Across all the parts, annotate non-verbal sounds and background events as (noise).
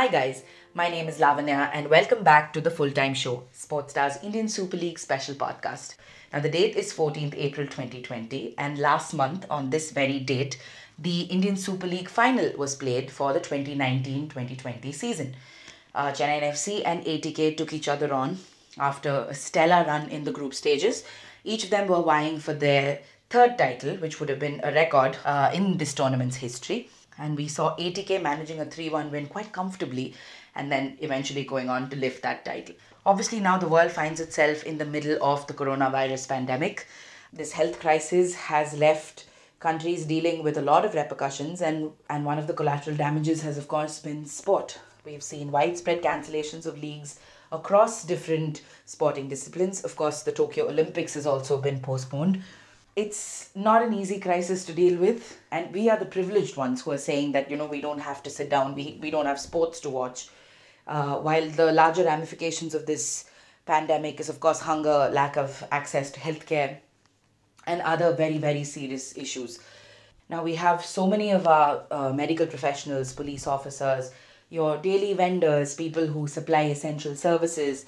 Hi guys, my name is Lavanya and welcome back to the full time show, Sportstar's Indian Super League special podcast. Now, the date is 14th April 2020, and last month, on this very date, the Indian Super League final was played for the 2019 2020 season. Uh, Chennaiyin FC and ATK took each other on after a stellar run in the group stages. Each of them were vying for their third title, which would have been a record uh, in this tournament's history. And we saw ATK managing a 3 1 win quite comfortably and then eventually going on to lift that title. Obviously, now the world finds itself in the middle of the coronavirus pandemic. This health crisis has left countries dealing with a lot of repercussions, and, and one of the collateral damages has, of course, been sport. We've seen widespread cancellations of leagues across different sporting disciplines. Of course, the Tokyo Olympics has also been postponed. It's not an easy crisis to deal with, and we are the privileged ones who are saying that, you know, we don't have to sit down, we, we don't have sports to watch. Uh, while the larger ramifications of this pandemic is, of course, hunger, lack of access to healthcare, and other very, very serious issues. Now, we have so many of our uh, medical professionals, police officers, your daily vendors, people who supply essential services,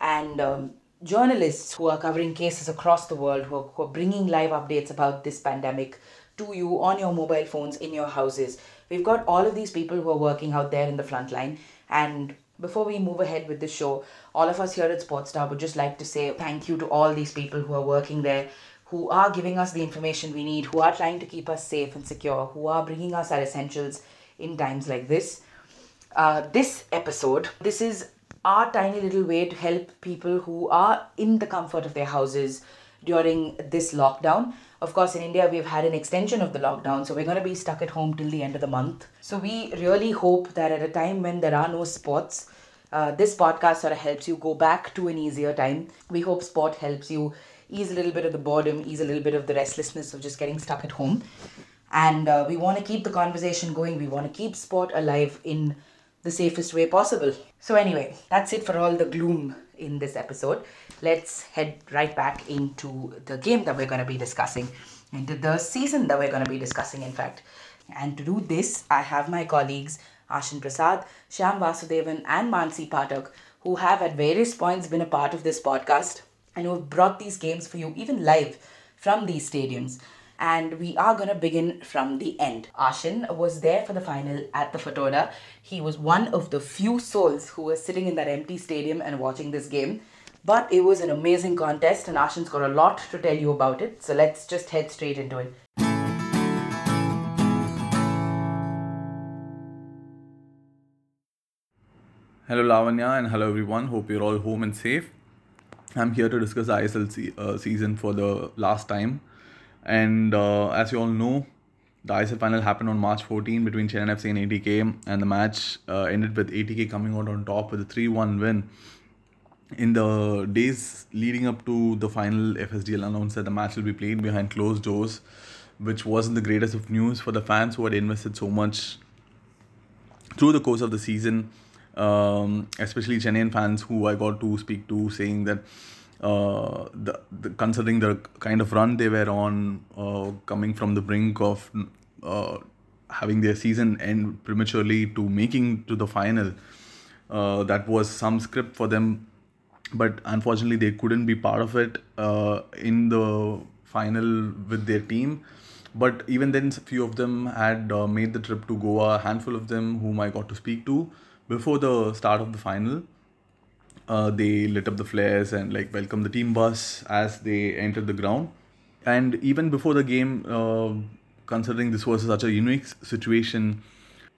and um, journalists who are covering cases across the world, who are, who are bringing live updates about this pandemic to you on your mobile phones in your houses. We've got all of these people who are working out there in the front line. And before we move ahead with the show, all of us here at Sportstar would just like to say thank you to all these people who are working there, who are giving us the information we need, who are trying to keep us safe and secure, who are bringing us our essentials in times like this. Uh, this episode, this is our tiny little way to help people who are in the comfort of their houses during this lockdown. Of course, in India, we've had an extension of the lockdown, so we're going to be stuck at home till the end of the month. So, we really hope that at a time when there are no sports, uh, this podcast sort of helps you go back to an easier time. We hope sport helps you ease a little bit of the boredom, ease a little bit of the restlessness of just getting stuck at home. And uh, we want to keep the conversation going. We want to keep sport alive in the safest way possible. So, anyway, that's it for all the gloom in this episode. Let's head right back into the game that we're going to be discussing, into the season that we're going to be discussing, in fact. And to do this, I have my colleagues Ashin Prasad, Shyam Vasudevan, and Mansi Pathak, who have at various points been a part of this podcast and who have brought these games for you, even live from these stadiums and we are going to begin from the end. Ashin was there for the final at the Fatorda. He was one of the few souls who were sitting in that empty stadium and watching this game. But it was an amazing contest, and Ashin's got a lot to tell you about it. So let's just head straight into it. Hello, Lavanya, and hello, everyone. Hope you're all home and safe. I'm here to discuss ISL uh, season for the last time. And uh, as you all know, the ISL final happened on March 14 between Chennaiyin FC and ATK, and the match uh, ended with ATK coming out on top with a 3 1 win. In the days leading up to the final, FSDL announced that the match will be played behind closed doors, which wasn't the greatest of news for the fans who had invested so much through the course of the season, um, especially Chennai fans who I got to speak to, saying that uh, the, the, considering the kind of run they were on, uh, coming from the brink of uh, having their season end prematurely to making to the final, uh, that was some script for them. But unfortunately, they couldn't be part of it uh, in the final with their team. But even then, a few of them had made the trip to Goa. A handful of them, whom I got to speak to before the start of the final, uh, they lit up the flares and like welcomed the team bus as they entered the ground. And even before the game, uh, considering this was such a unique situation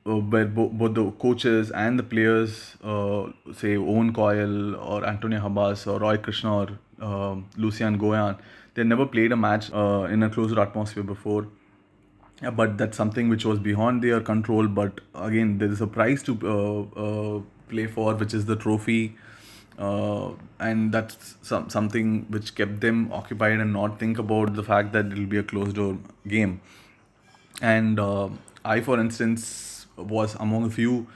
uh, where bo- both the coaches and the players, uh, say Owen Coyle or Antonio Habas or Roy Krishna or uh, Lucian Goian, they never played a match uh, in a closer atmosphere before. Yeah, but that's something which was beyond their control. But again, there is a prize to uh, play for, which is the trophy uh, and that's some, something which kept them occupied and not think about the fact that it'll be a closed door game and uh, i for instance was among a few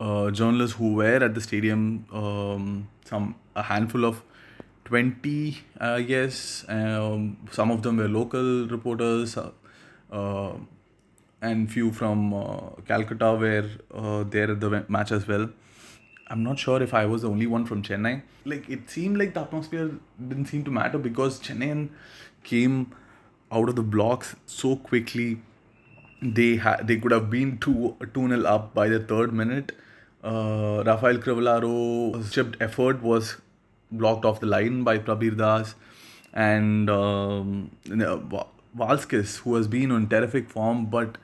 uh, journalists who were at the stadium um, some a handful of 20 i guess um, some of them were local reporters uh, and few from uh, Calcutta were uh, there at the match as well. I'm not sure if I was the only one from Chennai. Like it seemed like the atmosphere didn't seem to matter because Chennai came out of the blocks so quickly. They had they could have been two two nil up by the third minute. Uh, Rafael Crivellaro chipped effort was blocked off the line by Prabir Das, and um, Valskis, who has been on terrific form, but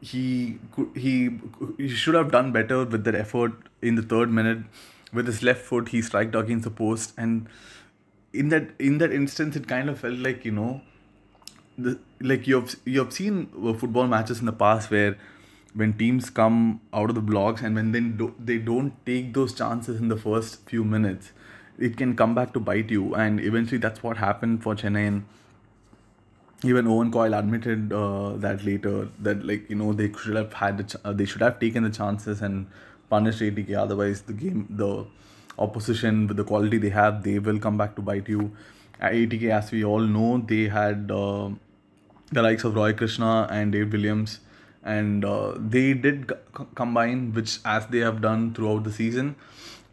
he he he should have done better with that effort in the third minute. With his left foot, he struck against the post, and in that in that instance, it kind of felt like you know, the like you've you've seen football matches in the past where when teams come out of the blocks and when they do, they don't take those chances in the first few minutes, it can come back to bite you, and eventually that's what happened for Chennai. And even Owen Coyle admitted uh, that later that like you know they should have had the ch- uh, they should have taken the chances and punished ATK. Otherwise, the game the opposition with the quality they have they will come back to bite you. ATK, as we all know, they had uh, the likes of Roy Krishna and Dave Williams, and uh, they did c- combine, which as they have done throughout the season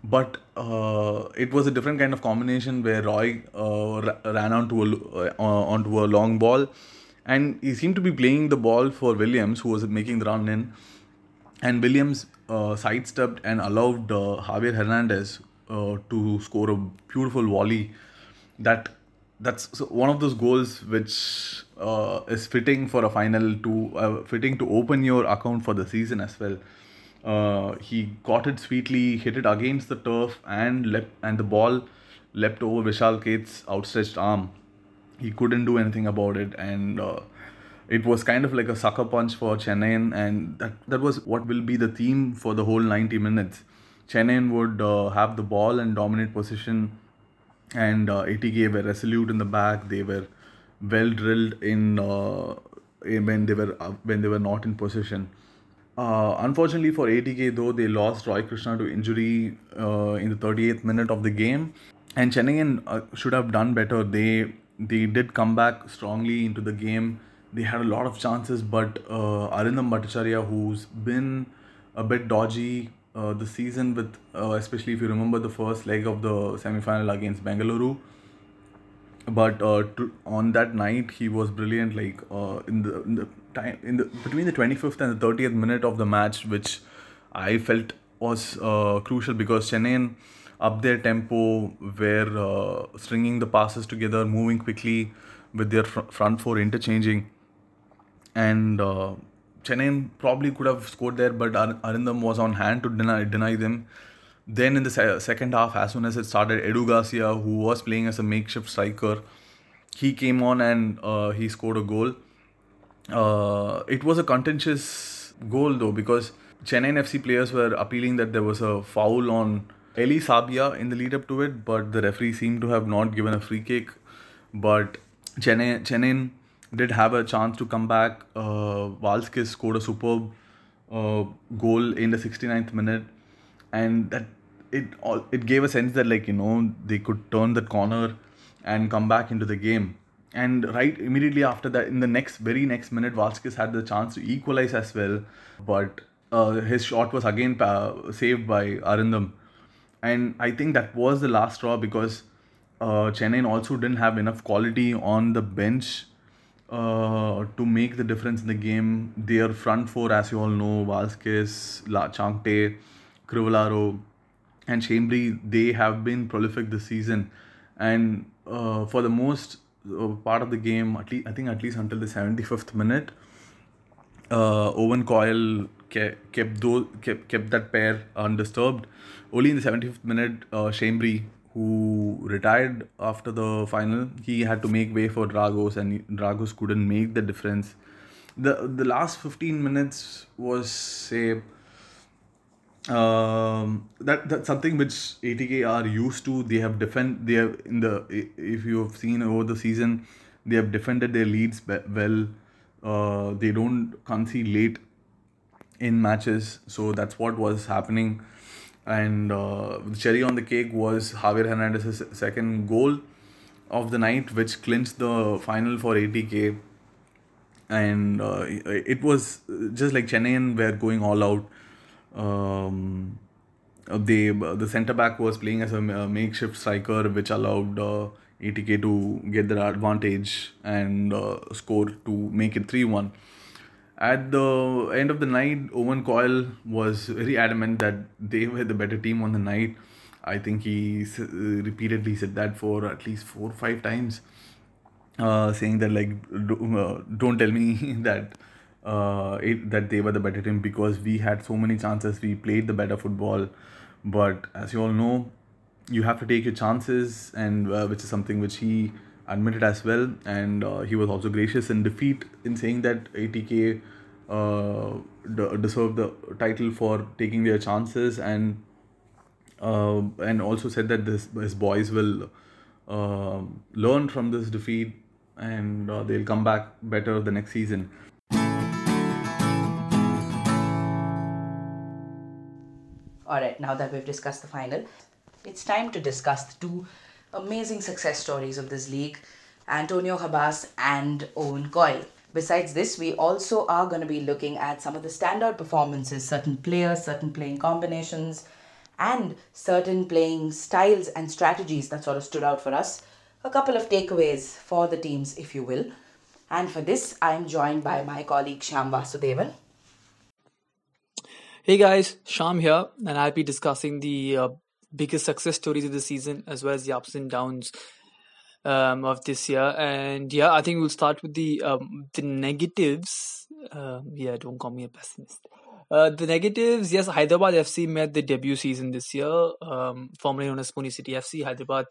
but uh, it was a different kind of combination where Roy uh, ran onto a uh, onto a long ball, and he seemed to be playing the ball for Williams, who was making the run in, and Williams uh, sidestepped and allowed uh, Javier Hernandez uh, to score a beautiful volley. That that's one of those goals which is fitting for a final to fitting to open your account for the season as well. Uh, he caught it sweetly, hit it against the turf, and leapt, and the ball leapt over Vishal Kaith's outstretched arm. He couldn't do anything about it, and uh, it was kind of like a sucker punch for Chennai, and that, that was what will be the theme for the whole 90 minutes. Chennai would uh, have the ball and dominate position, and uh, ATK were resolute in the back. They were well drilled in, uh, when they were uh, when they were not in possession. Uh, unfortunately for ATK, though, they lost Roy Krishna to injury uh, in the 38th minute of the game, and Chennai should have done better. They they did come back strongly into the game. They had a lot of chances, but uh, Arindam Bhattacharya, who's been a bit dodgy uh, the season, with uh, especially if you remember the first leg of the semi-final against Bengaluru, but uh, to, on that night he was brilliant like uh, in the in the time in the between the 25th and the 30th minute of the match which i felt was uh, crucial because chennai up their tempo were uh, stringing the passes together moving quickly with their fr- front four interchanging and uh, chennai probably could have scored there but Ar- arindam was on hand to deny deny them then in the se- second half, as soon as it started, Edu Garcia, who was playing as a makeshift striker, he came on and uh, he scored a goal. Uh, it was a contentious goal though because Chennaiyin FC players were appealing that there was a foul on Eli Sabia in the lead up to it, but the referee seemed to have not given a free kick. But Chennai, Chennai did have a chance to come back. Uh, Valskis scored a superb uh, goal in the 69th minute, and that it all it gave a sense that like you know they could turn the corner and come back into the game. And right immediately after that, in the next very next minute, Valskis had the chance to equalize as well, but uh, his shot was again uh, saved by Arindam, and I think that was the last straw because uh, Chennai also didn't have enough quality on the bench uh, to make the difference in the game. Their front four, as you all know, Valskis, La Changte, Crivellaro, and Schembri, they have been prolific this season, and uh, for the most uh, part of the game, at least I think at least until the 75th minute, uh, Owen Coyle kept kept, those, kept kept that pair undisturbed. Only in the 75th minute, uh, Schembri, who retired after the final, he had to make way for Dragos, and Dragos couldn't make the difference. the The last 15 minutes was say um, that that's something which ATK are used to. They have defend. They have in the if you have seen over the season, they have defended their leads well. Uh, they don't concede late in matches, so that's what was happening. And uh, the cherry on the cake was Javier Hernandez's second goal of the night, which clinched the final for ATK. and uh, it was just like Chennai were going all out. Um, they the centre back was playing as a makeshift striker, which allowed uh, ATK to get the advantage and uh, score to make it three one. At the end of the night, Owen Coyle was very adamant that they were the better team on the night. I think he repeatedly said that for at least four or five times, uh, saying that like uh, don't tell me (laughs) that uh, it, that they were the better team because we had so many chances, we played the better football. But as you all know, you have to take your chances, and uh, which is something which he admitted as well. And uh, he was also gracious in defeat in saying that ATK uh, deserved the title for taking their chances and uh, and also said that this his boys will uh, learn from this defeat and uh, they'll come back better the next season. All right, now that we've discussed the final, it's time to discuss the two amazing success stories of this league Antonio Habas and Owen Coyle. Besides this, we also are going to be looking at some of the standout performances, certain players, certain playing combinations, and certain playing styles and strategies that sort of stood out for us. A couple of takeaways for the teams, if you will. And for this, I'm joined by my colleague Shyam Vasudevan. Hey guys, Shyam here, and I'll be discussing the uh, biggest success stories of the season as well as the ups and downs um, of this year. And yeah, I think we'll start with the um, the negatives. Uh, yeah, don't call me a pessimist. Uh, the negatives, yes, Hyderabad FC made the debut season this year, um, formerly known as Pune City FC. Hyderabad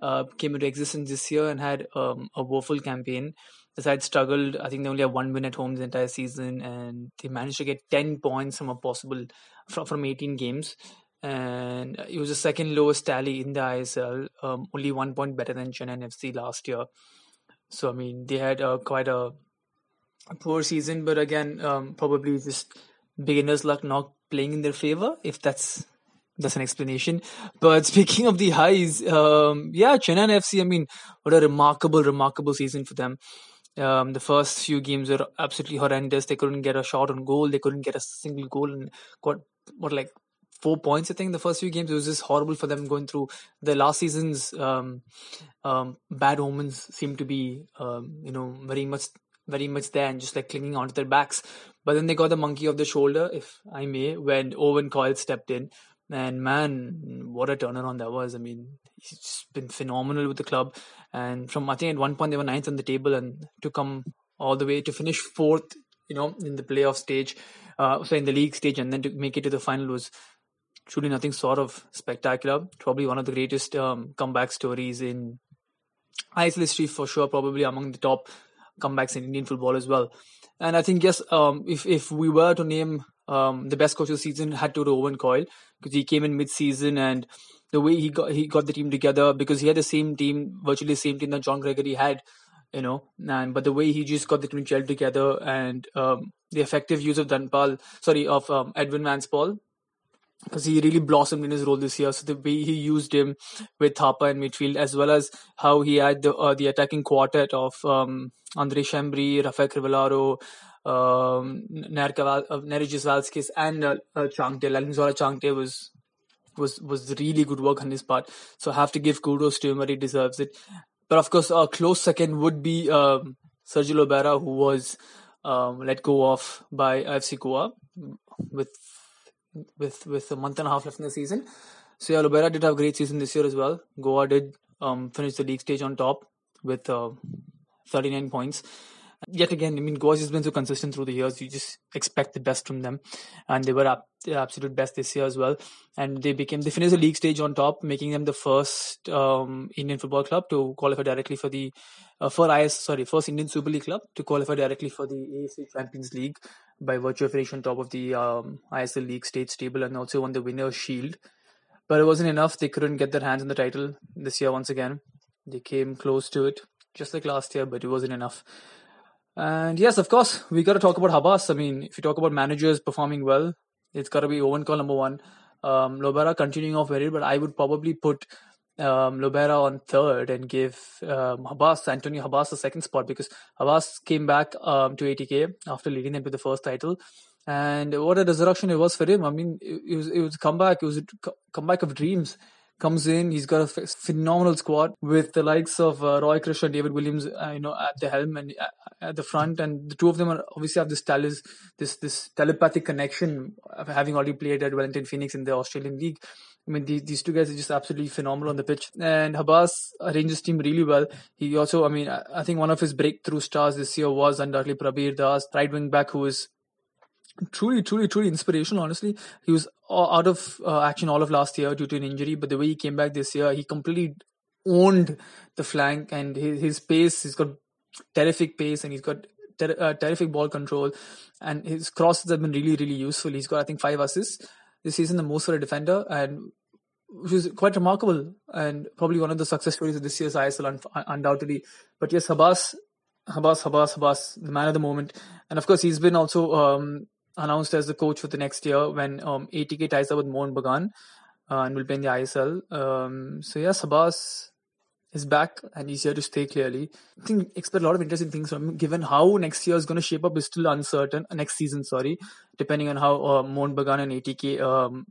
uh, came into existence this year and had um, a woeful campaign the side struggled. I think they only have one win at home the entire season, and they managed to get 10 points from a possible from, from 18 games. And it was the second lowest tally in the ISL, um, only one point better than Chennaiyin FC last year. So I mean, they had uh, quite a poor season, but again, um, probably just beginners' luck not playing in their favor, if that's that's an explanation. But speaking of the highs, um, yeah, Chennaiyin FC. I mean, what a remarkable, remarkable season for them. Um, the first few games were absolutely horrendous. They couldn't get a shot on goal. They couldn't get a single goal and got what like four points. I think the first few games it was just horrible for them going through the last season's um, um, bad omens seem to be um, you know very much very much there and just like clinging onto their backs. But then they got the monkey off the shoulder, if I may, when Owen Coyle stepped in. And man, what a turnaround that was. I mean, he's been phenomenal with the club. And from I think at one point they were ninth on the table, and to come all the way to finish fourth, you know, in the playoff stage, uh, so in the league stage, and then to make it to the final was truly nothing sort of spectacular. Probably one of the greatest um, comeback stories in ISL history for sure. Probably among the top comebacks in Indian football as well. And I think yes, um, if if we were to name um, the best coach of the season, had to be Owen Coyle because he came in mid-season and the way he got he got the team together because he had the same team, virtually the same team that John Gregory had, you know. And but the way he just got the team gelled together and um, the effective use of Dhanapal, sorry, of um, Edwin Vanspaul, because he really blossomed in his role this year. So the way he used him with Thapa and midfield, as well as how he had the uh, the attacking quartet of um, Andre Schembri, Rafael Crivellaro, um, Nerijus Valskis, and uh, uh, Changte. Lallianzuala Changte was was was really good work on his part. So I have to give kudos to him, but he deserves it. But of course, a close second would be um, Sergio Lobera, who was um, let go of by AFC Goa with with with a month and a half left in the season. So yeah, Lobera did have a great season this year as well. Goa did um, finish the league stage on top with uh, 39 points yet again, I mean, Goa has been so consistent through the years. You just expect the best from them, and they were up the absolute best this year as well. And they became they finished the league stage on top, making them the first um, Indian football club to qualify directly for the uh, for IS sorry first Indian Super League club to qualify directly for the AFC Champions League by virtue of finishing on top of the um, ISL league stage table and also won the Winners' Shield. But it wasn't enough. They couldn't get their hands on the title this year once again. They came close to it, just like last year, but it wasn't enough. And yes, of course, we got to talk about Habas. I mean, if you talk about managers performing well, it's got to be Owen Coyle number one. Um, Lobera continuing off very, but I would probably put um, Lobera on third and give um, Habas, Antonio Habas, the second spot because Habas came back um, to ATK after leading them to the first title. And what a resurrection it was for him. I mean, it, it was it was a comeback. It was a comeback of dreams comes in. He's got a phenomenal squad with the likes of uh, Roy Krishna and David Williams, uh, you know, at the helm and uh, at the front. And the two of them are obviously have this tele- this this telepathic connection having already played at Wellington Phoenix in the Australian League. I mean, these, these two guys are just absolutely phenomenal on the pitch. And Habas arranges team really well. He also, I mean, I, I think one of his breakthrough stars this year was undoubtedly Prabir Das, right wing back, who was truly, truly, truly inspirational. Honestly, he was out of uh, action all of last year due to an injury, but the way he came back this year, he completely owned the flank and his, his pace. He's got terrific pace and he's got ter- uh, terrific ball control, and his crosses have been really, really useful. He's got I think five assists this season, the most for a defender, and which is quite remarkable and probably one of the success stories of this year's ISL, un- undoubtedly. But yes, Habas, Habas, Habas, Habas, the man of the moment, and of course he's been also um, announced as the coach for the next year when um, ATK ties up with Mohun Bagan uh, and will play in the ISL. Um, so yeah, Habas is back and he's here to stay clearly. I think expect a lot of interesting things from him, given how next year is going to shape up is still uncertain. Uh, next season, sorry, depending on how uh, Mohun Bagan and ATK, um,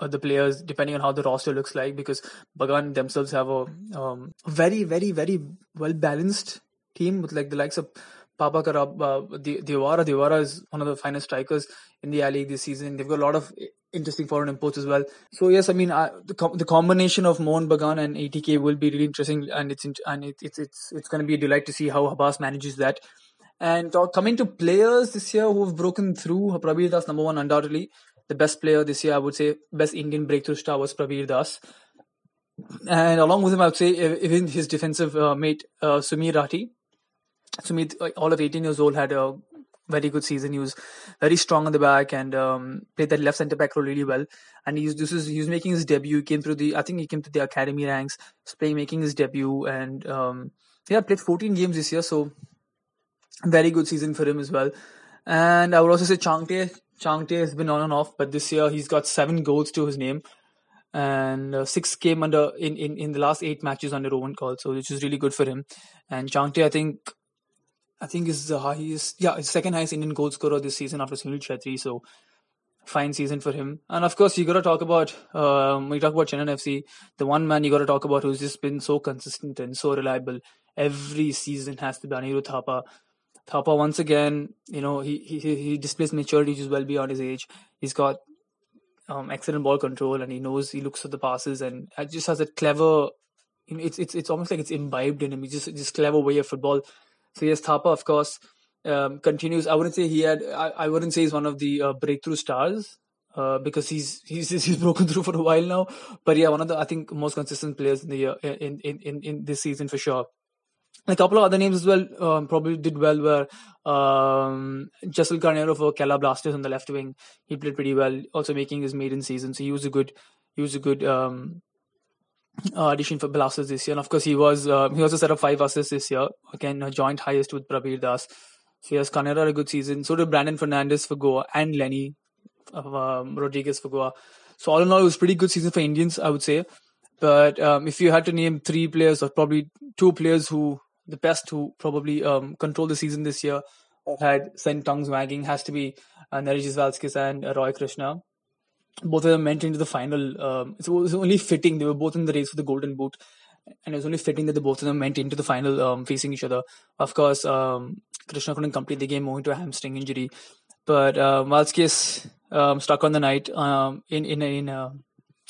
the players, depending on how the roster looks like, because Bagan themselves have a um, very, very, very well balanced team with like the likes of Papa Karab, uh, Diawara. Diawara is one of the finest strikers in the League this season. They've got a lot of interesting foreign imports as well. So yes, I mean uh, the com- the combination of Mohun Bagan and ATK will be really interesting, and it's in- and it, it's it's it's going to be a delight to see how Habas manages that. And uh, coming to players this year who have broken through, Prabir Das number one undoubtedly the best player this year. I would say best Indian breakthrough star was Prabir Das. And along with him, I would say even his defensive uh, mate uh, Sumit Rathi, Sumit, all of 18 years old, had a very good season. He was very strong on the back and um, played that left centre back role really well. And he's this is he was making his debut. He came through the I think he came to the academy ranks, playing making his debut, and um, yeah, played 14 games this year. So very good season for him as well. And I would also say Changte. Changte has been on and off, but this year he's got seven goals to his name. And uh, six came under in, in, in the last eight matches under Owen Coyle, so which is really good for him. And Changte, I think I think is the highest, yeah, second highest Indian goal scorer this season after Sunil Chhetri. So fine season for him. And of course, you got to talk about um, we talk about Chennaiyin FC. The one man you got to talk about who's just been so consistent and so reliable every season has to be Anirudh Thapa. Thapa once again, you know, he he he displays maturity which is well beyond his age. He's got um, excellent ball control and he knows he looks at the passes and just has a clever. You know, it's it's it's almost like it's imbibed in him. He's just this clever way of football CS Thapa, of course, um, continues. I wouldn't say he had. I, I wouldn't say he's one of the uh, breakthrough stars uh, because he's he's (laughs) he's broken through for a while now. But yeah, one of the I think most consistent players in the year in in in, in this season for sure. A couple of other names as well um, probably did well were um, Jessel Carneiro for Kerala Blasters on the left wing. He played pretty well, also making his maiden season. So he was a good, he was a good um, uh, addition for Blasters this year. And of course, he was uh, he also set up five assists this year. Again, a joint highest with Prabir Das. So yes, Canada had a good season. So did Brandon Fernandes for Goa and Lenny um, Rodrigues for Goa. So all in all, it was pretty good season for Indians, I would say. But um, if you had to name three players or probably two players who the best who probably um, control the season this year had sent tongues wagging has to be uh, Valskis and Roy Krishna both of them went into the final. Um, it was only fitting they were both in the race for the Golden Boot, and it was only fitting that the both of them went into the final um, facing each other. Of course, um, Krishna couldn't complete the game owing to a hamstring injury, but uh, Valskis um, stuck on the night um, in in in uh,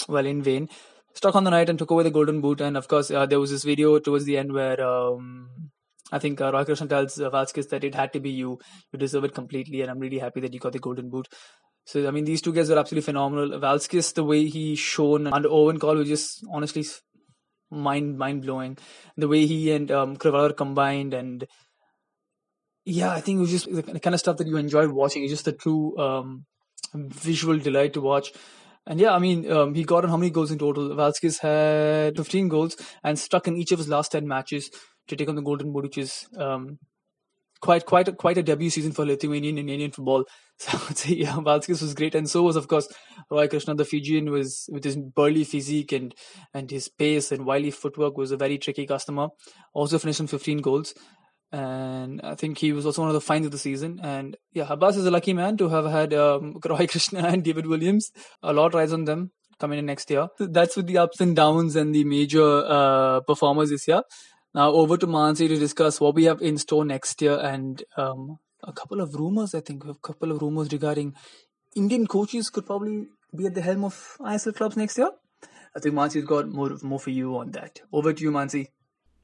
well in vain. Stuck on the night and took away the golden boot, and of course uh, there was this video towards the end where um, I think uh, Roy Krishna tells uh, Valskis that it had to be you. You deserve it completely, and I'm really happy that you got the golden boot. So I mean, these two guys are absolutely phenomenal. Valskis, the way he shown under Owen Coyle was just honestly mind mind blowing. The way he and um, combined, and yeah, I think it was just the kind of stuff that you enjoy watching. It's just a true um, visual delight to watch. And yeah, I mean, um, he got on how many goals in total? Valskis had 15 goals and stuck in each of his last 10 matches to take on the Golden Boot, which is um, quite quite a, quite a debut season for Lithuanian and Indian football. (laughs) So I would say yeah, Valskis was great, and so was of course Roy Krishna, the Fijian, was with his burly physique and and his pace and wily footwork was a very tricky customer. Also finished on 15 goals, and I think he was also one of the finds of the season. And yeah, Habas is a lucky man to have had um, (laughs) Roy Krishna and David Williams. A lot rides on them coming in next year. That's with the ups and downs and the major uh, performers this year. Now over to Mansi to discuss what we have in store next year and um, a couple of rumors. I think a couple of rumors regarding Indian coaches could probably be at the helm of ISL clubs next year. I think Mansi's got more more for you on that. Over to you, Mansi.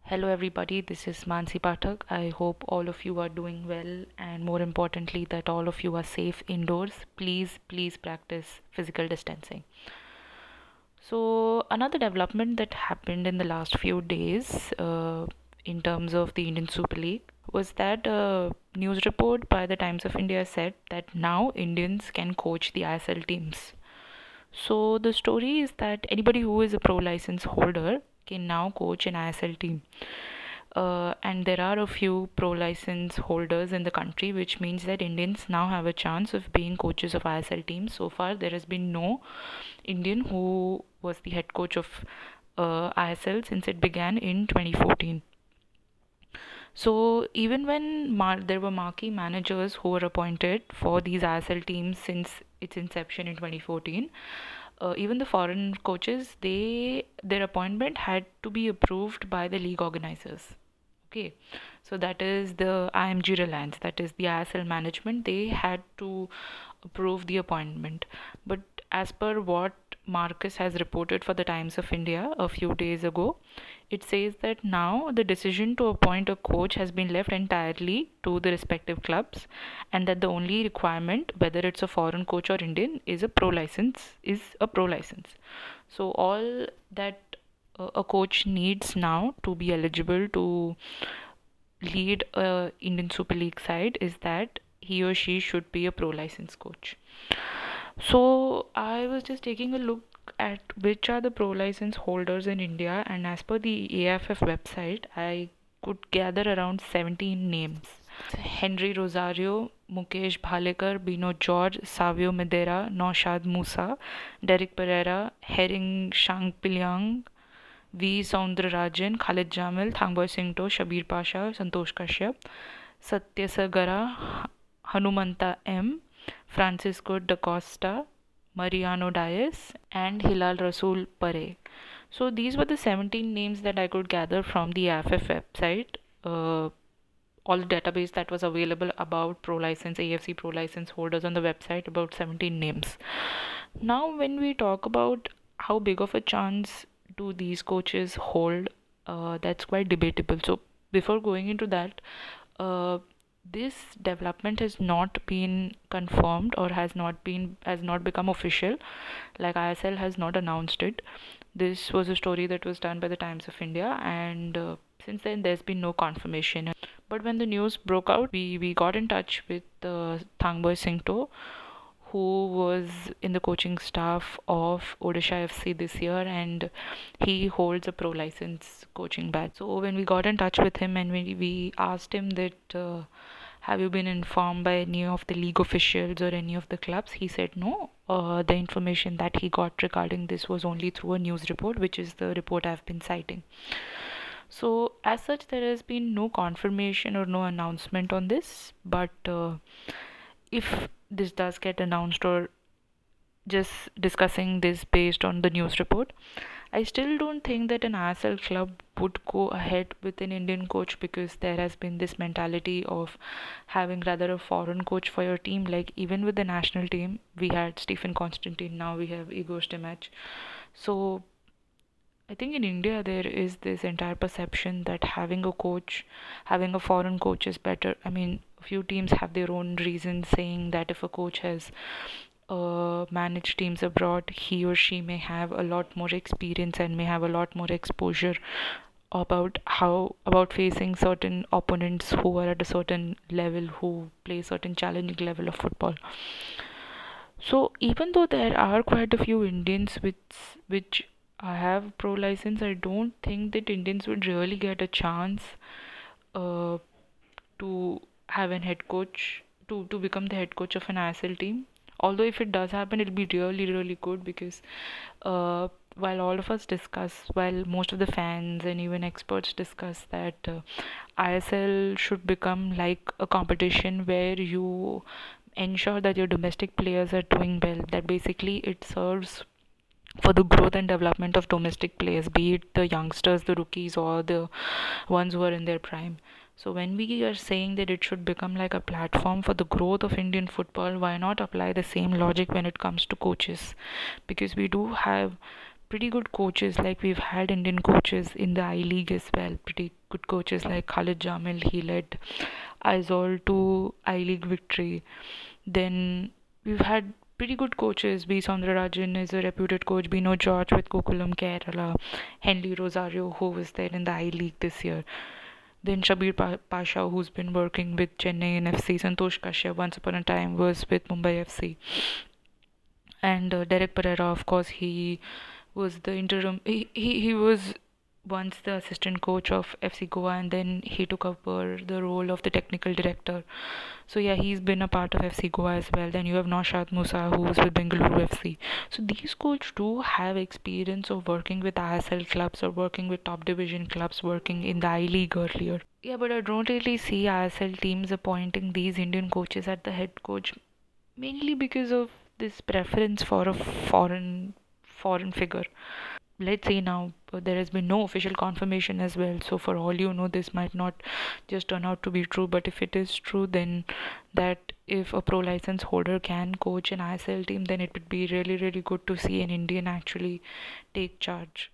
Hello, everybody. This is Mansi Pathak. I hope all of you are doing well, and more importantly, that all of you are safe indoors. Please, please practice physical distancing. So, another development that happened in the last few days uh, in terms of the Indian Super League was that a news report by the Times of India said that now Indians can coach the ISL teams. So, the story is that anybody who is a pro license holder can now coach an ISL team. Uh, and there are a few pro license holders in the country, which means that Indians now have a chance of being coaches of ISL teams. So far, there has been no Indian who was the head coach of uh, ISL since it began in 2014. So even when mar- there were marquee managers who were appointed for these ISL teams since its inception in 2014, uh, even the foreign coaches, they their appointment had to be approved by the league organizers. Okay, so that is the IMG Reliance, that is the ISL management. They had to approve the appointment, but as per what Marcus has reported for the Times of India a few days ago, it says that now the decision to appoint a coach has been left entirely to the respective clubs and that the only requirement whether it's a foreign coach or Indian is a pro license is a pro license. So all that a coach needs now to be eligible to lead a Indian Super League side is that he or she should be a pro license coach. So I was just taking a look at which are the pro license holders in India, and as per the AFF website, I could gather around 17 names. Henry Rosario, Mukesh Bhalekar, Bino George, Savio Medeira, Naushad Musa, Derek Pereira, Herring Shangpliang, V. Rajan, Khalid Jamil, Thangboy Singto, Shabir Pasha, Santosh Kashyap, Satya Sagara, Hanumanta M, Francisco da Costa, Mariano Diaz, and Hilal Rasul Pare. So these were the 17 names that I could gather from the AFF website. Uh, all the database that was available about pro license AFC pro license holders on the website about 17 names. Now when we talk about how big of a chance do these coaches hold, uh, that's quite debatable. So before going into that, uh, this development has not been confirmed or has not been has not become official. Like ISL has not announced it. This was a story that was done by the Times of India and uh, since then there's been no confirmation. But when the news broke out we we got in touch with uh, Thangboy Singto who was in the coaching staff of Odisha FC this year and he holds a pro license coaching badge. So when we got in touch with him and we, we asked him that uh, have you been informed by any of the league officials or any of the clubs? He said no. Uh, the information that he got regarding this was only through a news report which is the report i've been citing. So as such there has been no confirmation or no announcement on this but uh, if this does get announced or just discussing this based on the news report I still don't think that an ISL club would go ahead with an Indian coach because there has been this mentality of having rather a foreign coach for your team. Like even with the national team, we had Stephen Constantine, now we have Igor Stimac. So I think in India there is this entire perception that having a coach, having a foreign coach is better. I mean, few teams have their own reasons saying that if a coach has uh, manage teams abroad, he or she may have a lot more experience and may have a lot more exposure about how about facing certain opponents who are at a certain level who play certain challenging level of football. So even though there are quite a few indians which which have pro license i don't think that indians would really get a chance uh, to have an head coach to to become the head coach of an ISL team. Although if it does happen, it'll be really really good because uh, while all of us discuss, while most of the fans and even experts discuss that uh, ISL should become like a competition where you ensure that your domestic players are doing well, that basically it serves for the growth and development of domestic players, be it the youngsters, the rookies, or the ones who are in their prime. So, when we are saying that it should become like a platform for the growth of Indian football, why not apply the same logic when it comes to coaches? Because we do have pretty good coaches like we've had Indian coaches in the I League as well. Pretty good coaches like Khalid Jamil. He led Aizawl to I League victory. Then we've had pretty good coaches. B. Soundararajan is a reputed coach. Bino George with Gokulam Kerala. Henley Rosario, who was there in the I League this year. Then Shabir pa- Pasha, who's been working with Chennaiyin FC. Santosh Kashyap, once upon a time, was with Mumbai FC. And uh, Derek Pereira, of course, he was the interim he, he, he was once the assistant coach of FC Goa and then he took over the role of the technical director. So yeah, he's been a part of FC Goa as well. Then you have Naushad Musa who's with Bengaluru FC. So these coaches do have experience of working with ISL clubs or working with top division clubs working in the I League earlier. Yeah, but I don't really see ISL teams appointing these Indian coaches at the head coach mainly because of this preference for a foreign foreign figure. Let's say now uh, there has been no official confirmation as well. So, for all you know, this might not just turn out to be true. But if it is true, then that if a pro license holder can coach an ISL team, then it would be really, really good to see an Indian actually take charge.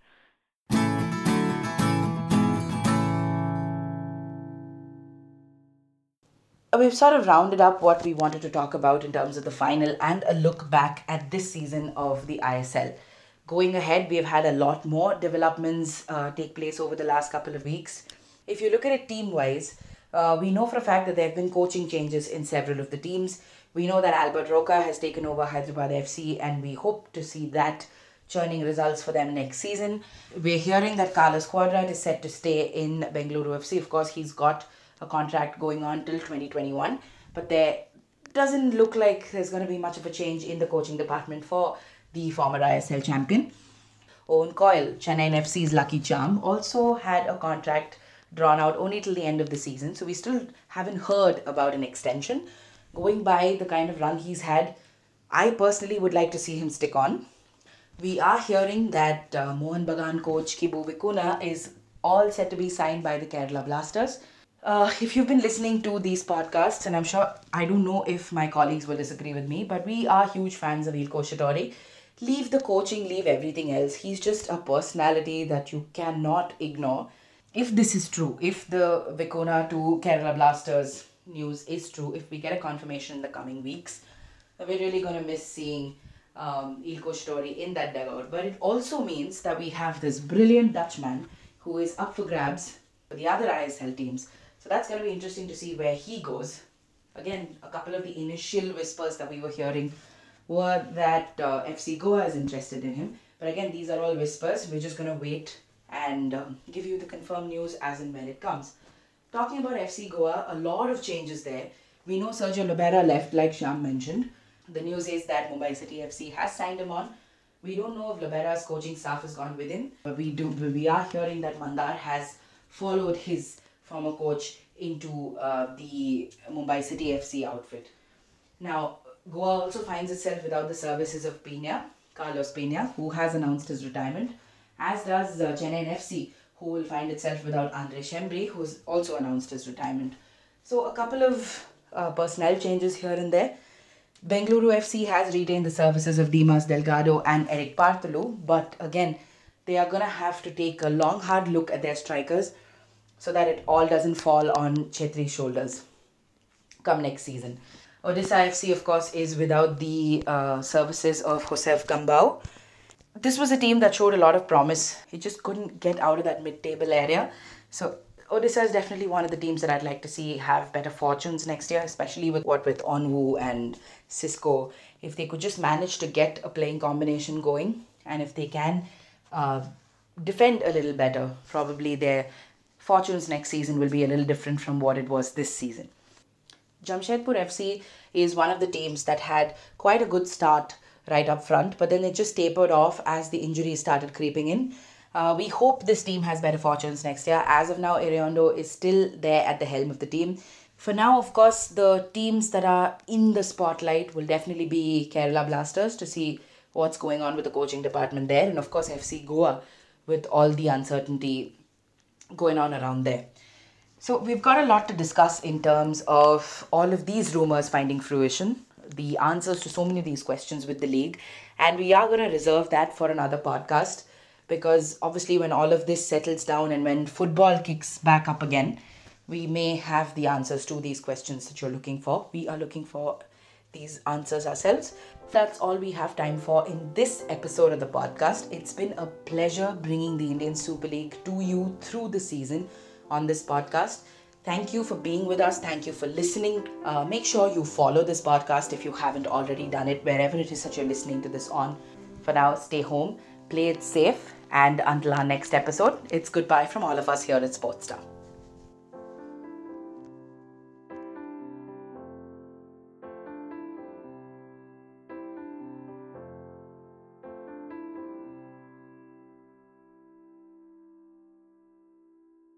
we've sort of rounded up what we wanted to talk about in terms of the final and a look back at this season of the ISL. Going ahead, we've had a lot more developments uh, take place over the last couple of weeks. If you look at it team wise, uh, we know for a fact that there have been coaching changes in several of the teams. We know that Albert Roca has taken over Hyderabad FC, and we hope to see that churning results for them next season. We're hearing that Carlos Cuadrat is set to stay in Bengaluru FC. Of course, he's got a contract going on till 2021, but there doesn't look like there's going to be much of a change in the coaching department for the former ISL champion. Owen Coyle, Chennaiyin FC's lucky charm, also had a contract drawn out only till the end of the season, so we still haven't heard about an extension. Going by the kind of run he's had, I personally would like to see him stick on. We are hearing that uh, Mohun Bagan coach Kibu Vicuña is all set to be signed by the Kerala Blasters. Uh, if you've been listening to these podcasts, and I'm sure I don't know if my colleagues will disagree with me, but we are huge fans of Eelco Schattorie. Leave the coaching, leave everything else. He's just a personality that you cannot ignore. If this is true, if the Vicuña to Kerala Blasters news is true, if we get a confirmation in the coming weeks, we're really going to miss seeing um, Eelco Schattorie in that dugout. But it also means that we have this brilliant Dutchman who is up for grabs for the other ISL teams so that's going to be interesting to see where he goes. Again, a couple of the initial whispers that we were hearing were that uh, FC Goa is interested in him. But again, these are all whispers. We're just going to wait and um, give you the confirmed news as and when it comes. Talking about FC Goa, a lot of changes there. We know Sergio Lobera left, like Shyam mentioned. The news is that Mumbai City FC has signed him on. We don't know if Lobera's coaching staff has gone with him, but we do. We are hearing that Mandar has followed his former coach into uh, the Mumbai City FC outfit. Now, Goa also finds itself without the services of Pena, Carlos Pena, who has announced his retirement, as does uh, Chennaiyin FC, who will find itself without Andre Schembri, who has also announced his retirement. So, a couple of uh, personnel changes here and there. Bengaluru FC has retained the services of Dimas Delgado and Erik Paartalu, but again, they are going to have to take a long, hard look at their strikers so that it all doesn't fall on Chhetri's shoulders come next season. Odisha FC, of course, is without the uh, services of Josep Gombau. This was a team that showed a lot of promise. He just couldn't get out of that mid table area. So, Odisha is definitely one of the teams that I'd like to see have better fortunes next year, especially with what with Onwu and Cisco. If they could just manage to get a playing combination going, and if they can uh, defend a little better, probably their fortunes next season will be a little different from what it was this season. Jamshedpur FC is one of the teams that had quite a good start right up front, but then it just tapered off as the injuries started creeping in. Uh, we hope this team has better fortunes next year. As of now, Iriondo is still there at the helm of the team. For now, of course, the teams that are in the spotlight will definitely be Kerala Blasters to see what's going on with the coaching department there, and of course, FC Goa with all the uncertainty going on around there. So, we've got a lot to discuss in terms of all of these rumors finding fruition, the answers to so many of these questions with the league, and we are going to reserve that for another podcast because obviously, when all of this settles down and when football kicks back up again, we may have the answers to these questions that you're looking for. We are looking for these answers ourselves. That's all we have time for in this episode of the podcast. It's been a pleasure bringing the Indian Super League to you through the season on this podcast. Thank you for being with us. Thank you for listening. Uh, make sure you follow this podcast if you haven't already done it, wherever it is that you're listening to this on. For now, stay home, play it safe, and until our next episode, it's goodbye from all of us here at Sports Sportstar.